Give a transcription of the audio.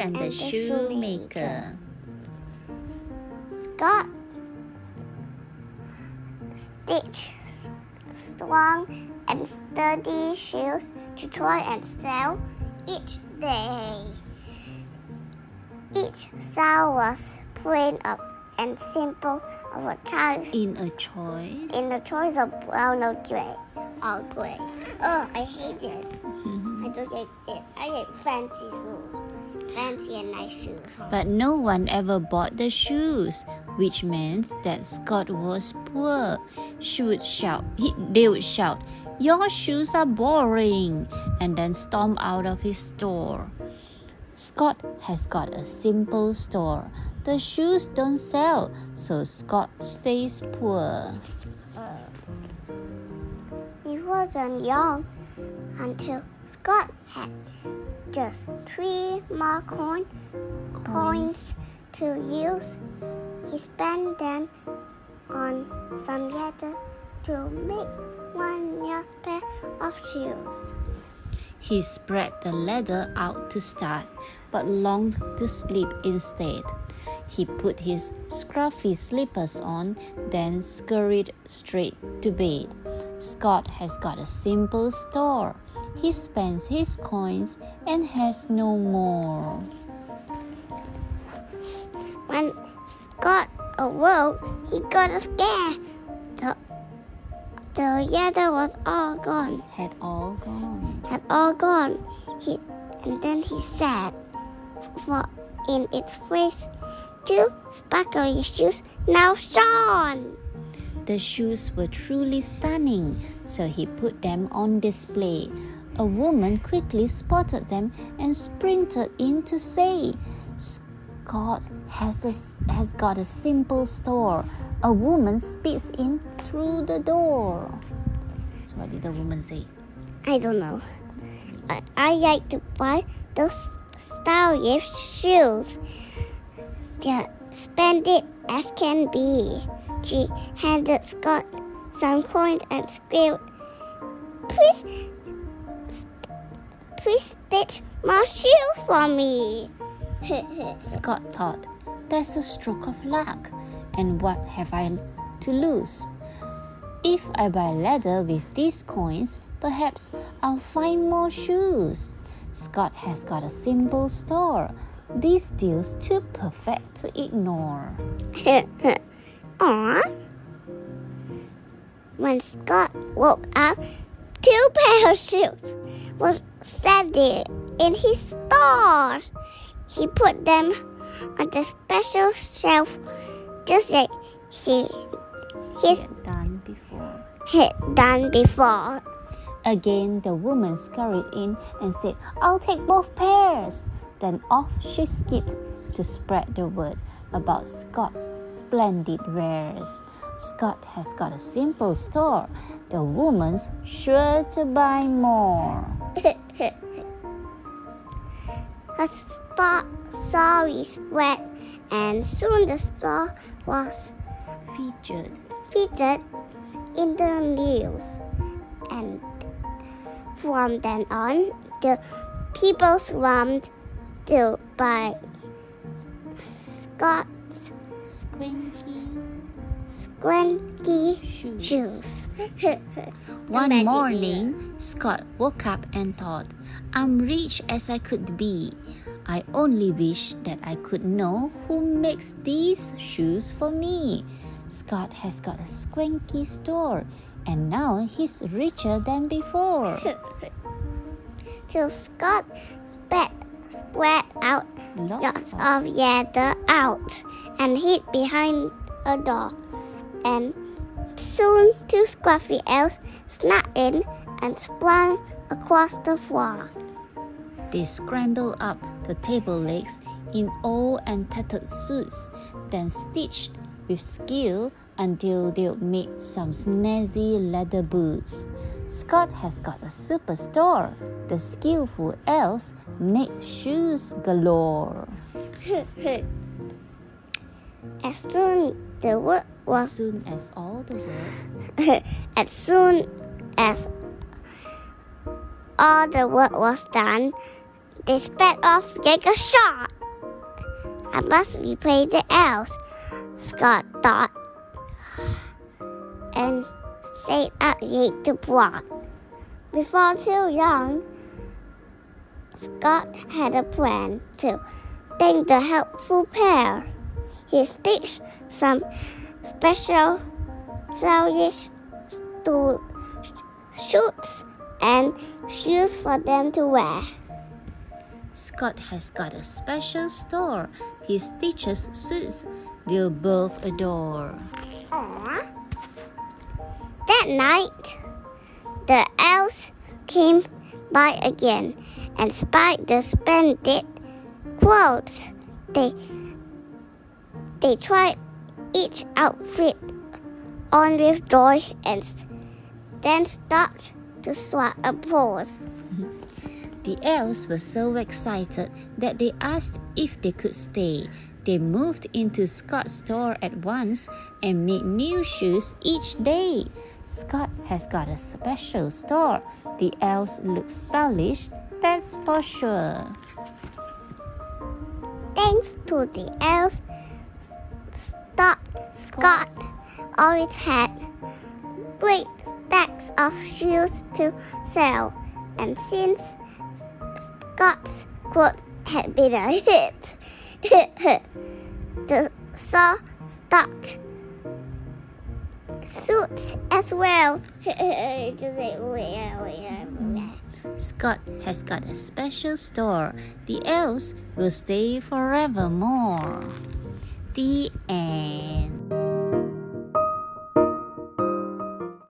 and the shoemaker. Scott stitch strong and sturdy shoes to try and sell each day. Each style was plain up and simple of a choice. In a choice. in the choice of brown or gray or gray. Oh, I hate it. I don't hate it. I hate fancy shoes. Fancy and nice shoes. But no one ever bought the shoes, which meant that Scott was poor. She would shout, he, they would shout, Your shoes are boring, and then storm out of his store. Scott has got a simple store. The shoes don't sell, so Scott stays poor. Uh, he wasn't young until Scott had just three more coin, coins to use. He spent them on some leather to make one new pair of shoes. He spread the leather out to start, but longed to sleep instead. He put his scruffy slippers on, then scurried straight to bed. Scott has got a simple store. He spends his coins and has no more. When Scott awoke, he got a scare. The, the leather was all gone. Had all gone. had all gone. He and then he said, for in its place, two sparkly shoes now shone. The shoes were truly stunning, so he put them on display. A woman quickly spotted them and sprinted in to say, Scott has, a, has got a simple store. A woman speaks in through the door. So, what did the woman say? I don't know. I, I like to buy those stylish shoes. They're splendid as can be. She handed Scott some coins and squealed, Please, please stitch my shoes for me. Scott thought, That's a stroke of luck, and what have I to lose? If I buy leather with these coins, perhaps I'll find more shoes. Scott has got a simple store. This deal's too perfect to ignore. Aww. When Scott woke up, two pairs of shoes was standing in his store. He put them on the special shelf, just like he his Done before. had done before. Again, the woman scurried in and said, I'll take both pairs. Then off she skipped to spread the word about Scott's splendid wares. Scott has got a simple store. The woman's sure to buy more. Her spot sorry spread, and soon the store was Featured. featured in the news. And from then on, the people swarmed to buy Scott's Squinky squanky shoes. shoes. One Imagine morning, Scott woke up and thought, I'm rich as I could be. I only wish that I could know who makes these shoes for me. Scott has got a squanky store, and now he's richer than before. Till Scott spread, spread out Lots lots of of out and hid behind a door. And soon two scruffy elves snuck in and sprang across the floor. They scrambled up the table legs in old and tattered suits, then stitched with skill until they made some snazzy leather boots. Scott has got a superstore. The skillful elves make shoes galore. As soon the work As soon as all the work as soon as all the work was done, they sped off like a shot. I must repay the elves, Scott thought, and stayed up late to plot. Before too long, Scott had a plan to thank the helpful pair. He stitched some special stylish to shoots and shoes for them to wear. Scott has got a special store. His teacher's suits they'll both adore. Aww. That night, the elves came by again and spied the splendid clothes. They they tried each outfit on with joy and then start to swap a pose. The elves were so excited that they asked if they could stay. They moved into Scott's store at once and made new shoes each day. Scott has got a special store. The elves look stylish, that's for sure. Thanks to the elves, Scott, Scott always had great stacks of shoes to sell, and since Scott's quote had been a hit, the saw stopped suits as well. Scott has got a special store. The elves will stay forevermore. The end.